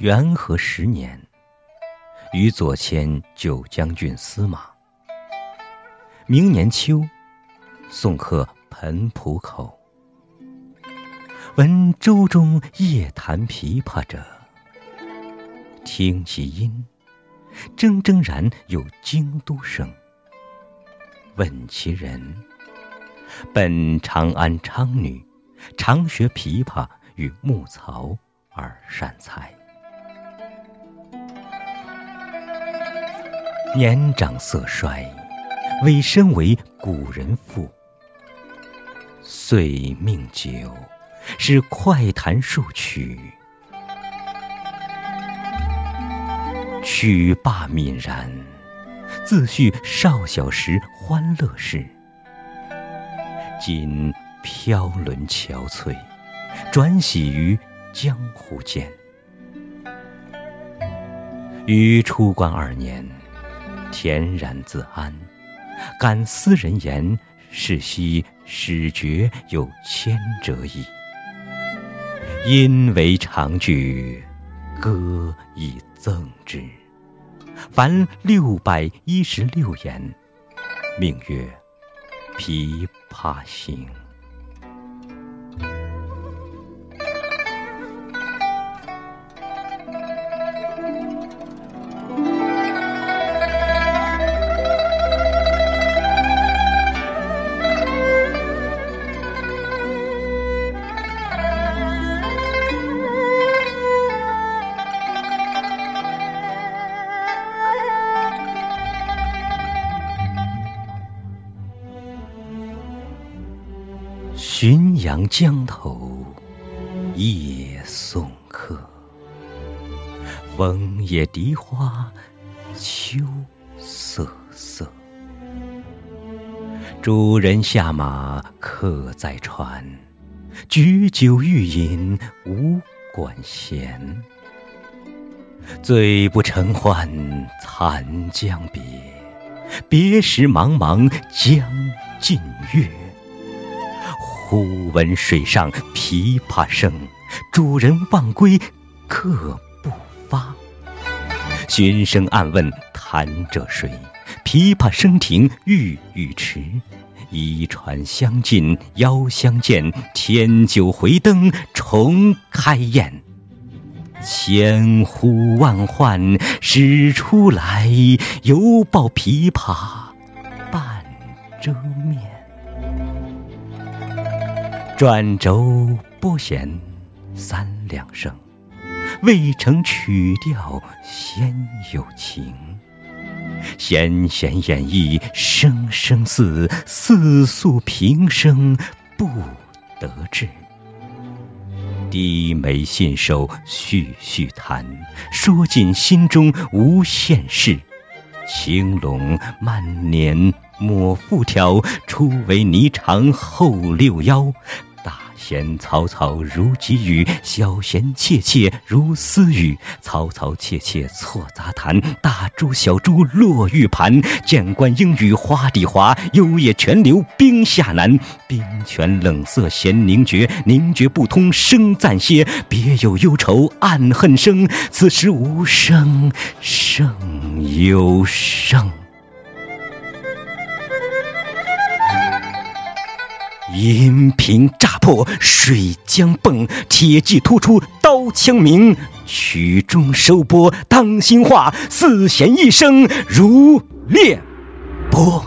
元和十年，与左迁九将军司马。明年秋，送客彭浦口。闻舟中夜弹琵琶者，听其音，铮铮然有京都声。问其人，本长安昌女，常学琵琶与木槽而善才。年长色衰，委身为古人妇。遂命酒，使快弹数曲。曲罢泯然，自叙少小时欢乐事。今飘沦憔悴，转徙于江湖间。于出关二年。恬然自安，感斯人言，是昔始觉有千折矣。因为长句，歌以赠之。凡六百一十六言，命曰《琵琶行》。浔阳江头夜送客，枫叶荻花秋瑟瑟。主人下马客在船，举酒欲饮无管弦。醉不成欢惨将别，别时茫茫江浸月。忽闻水上琵琶声，主人忘归客不发。寻声暗问弹者谁？琵琶声停欲语迟。移船相近邀相见，添酒回灯重开宴。千呼万唤始出来，犹抱琵琶半遮面。转轴拨弦三两声，未成曲调先有情。弦弦掩抑声声似，似诉平生不得志。低眉信手续续弹，说尽心中无限事。青龙慢捻抹复挑，初为霓裳后六幺。弦嘈嘈如急雨，小弦切切如私语。嘈嘈切切错杂弹，大珠小珠落玉盘。剑关莺语花底滑，幽咽泉流冰下难。冰泉冷涩弦凝绝，凝绝不通声暂歇。别有幽愁暗恨生，此时无声胜有声。银瓶乍破水浆迸，铁骑突出刀枪鸣。曲终收拨当心画，四弦一声如裂帛。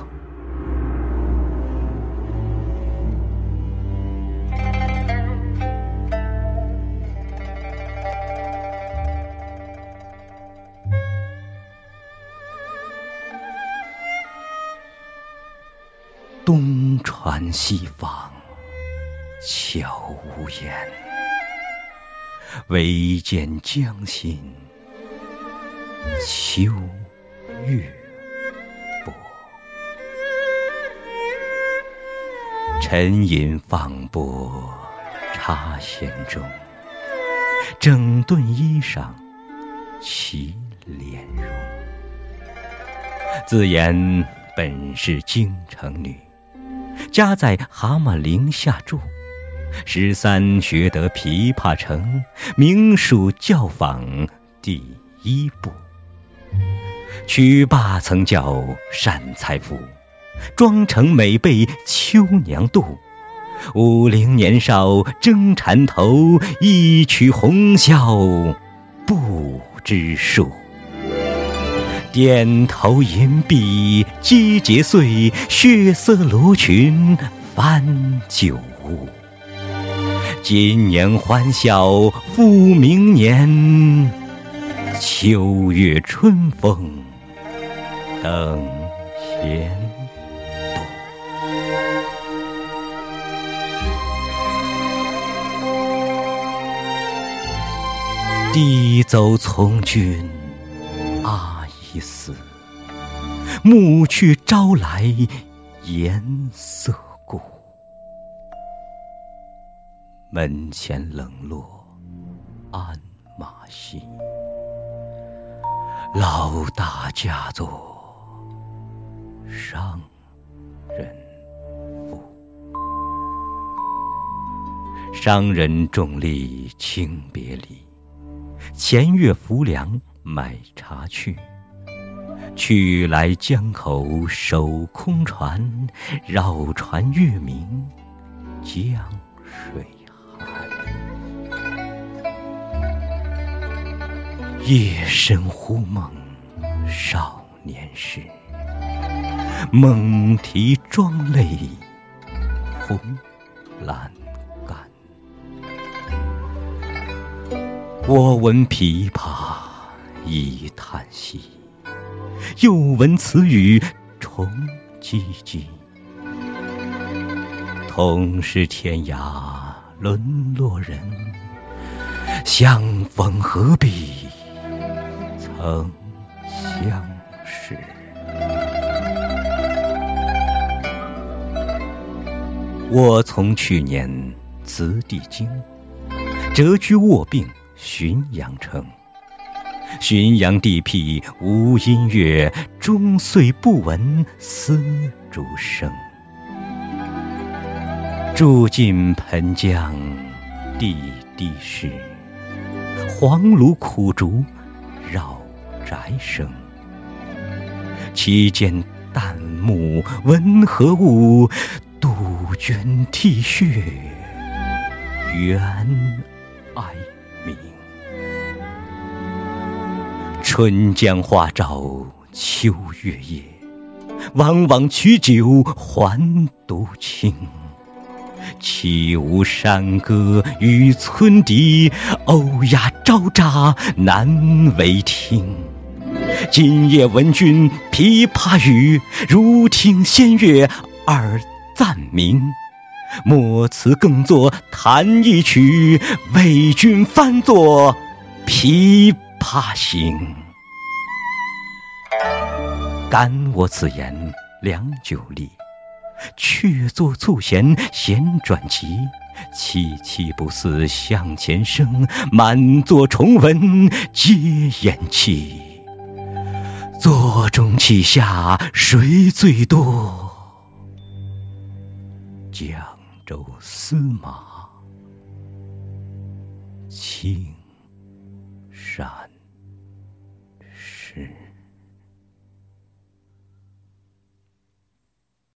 东船西舫悄无言，唯见江心秋月薄。沉吟放拨插弦中，整顿衣裳起敛容。自言本是京城女。家在蛤蟆陵下住，十三学得琵琶成，名属教坊第一部。曲罢曾教善才妇，妆成每被秋娘妒。五陵年少争缠头，一曲红绡不知数。点头银篦击节碎，血色罗裙翻旧物。今年欢笑复明年，秋月春风等闲度。弟走从军，一死，暮去朝来颜色故。门前冷落鞍马稀，老大嫁作商人妇。商人重利轻别离，前月浮梁买茶去，去来江口守空船，绕船月明江水寒。夜深忽梦少年时，梦啼妆泪红阑干。我闻琵琶已叹息，又闻此语重唧唧。同是天涯沦落人，相逢何必？曾相识。我从去年辞帝京，谪居卧病浔阳城。浔阳地僻无音乐，终岁不闻丝竹声。住近湓江地低湿，黄芦苦竹绕。宅生，其间旦暮闻何物？杜鹃啼血，猿哀鸣。春江花照秋月夜，往往取酒还独倾。岂无山歌与村笛，欧哑招札难为听。今夜闻君琵琶语，如听仙乐耳暂明。莫辞更作弹一曲，为君翻作《琵琶行》。感我此言良久立，却坐促弦弦转急，凄凄不似向前声，满座重闻皆掩泣。座中泣下谁最多？江州司马青山。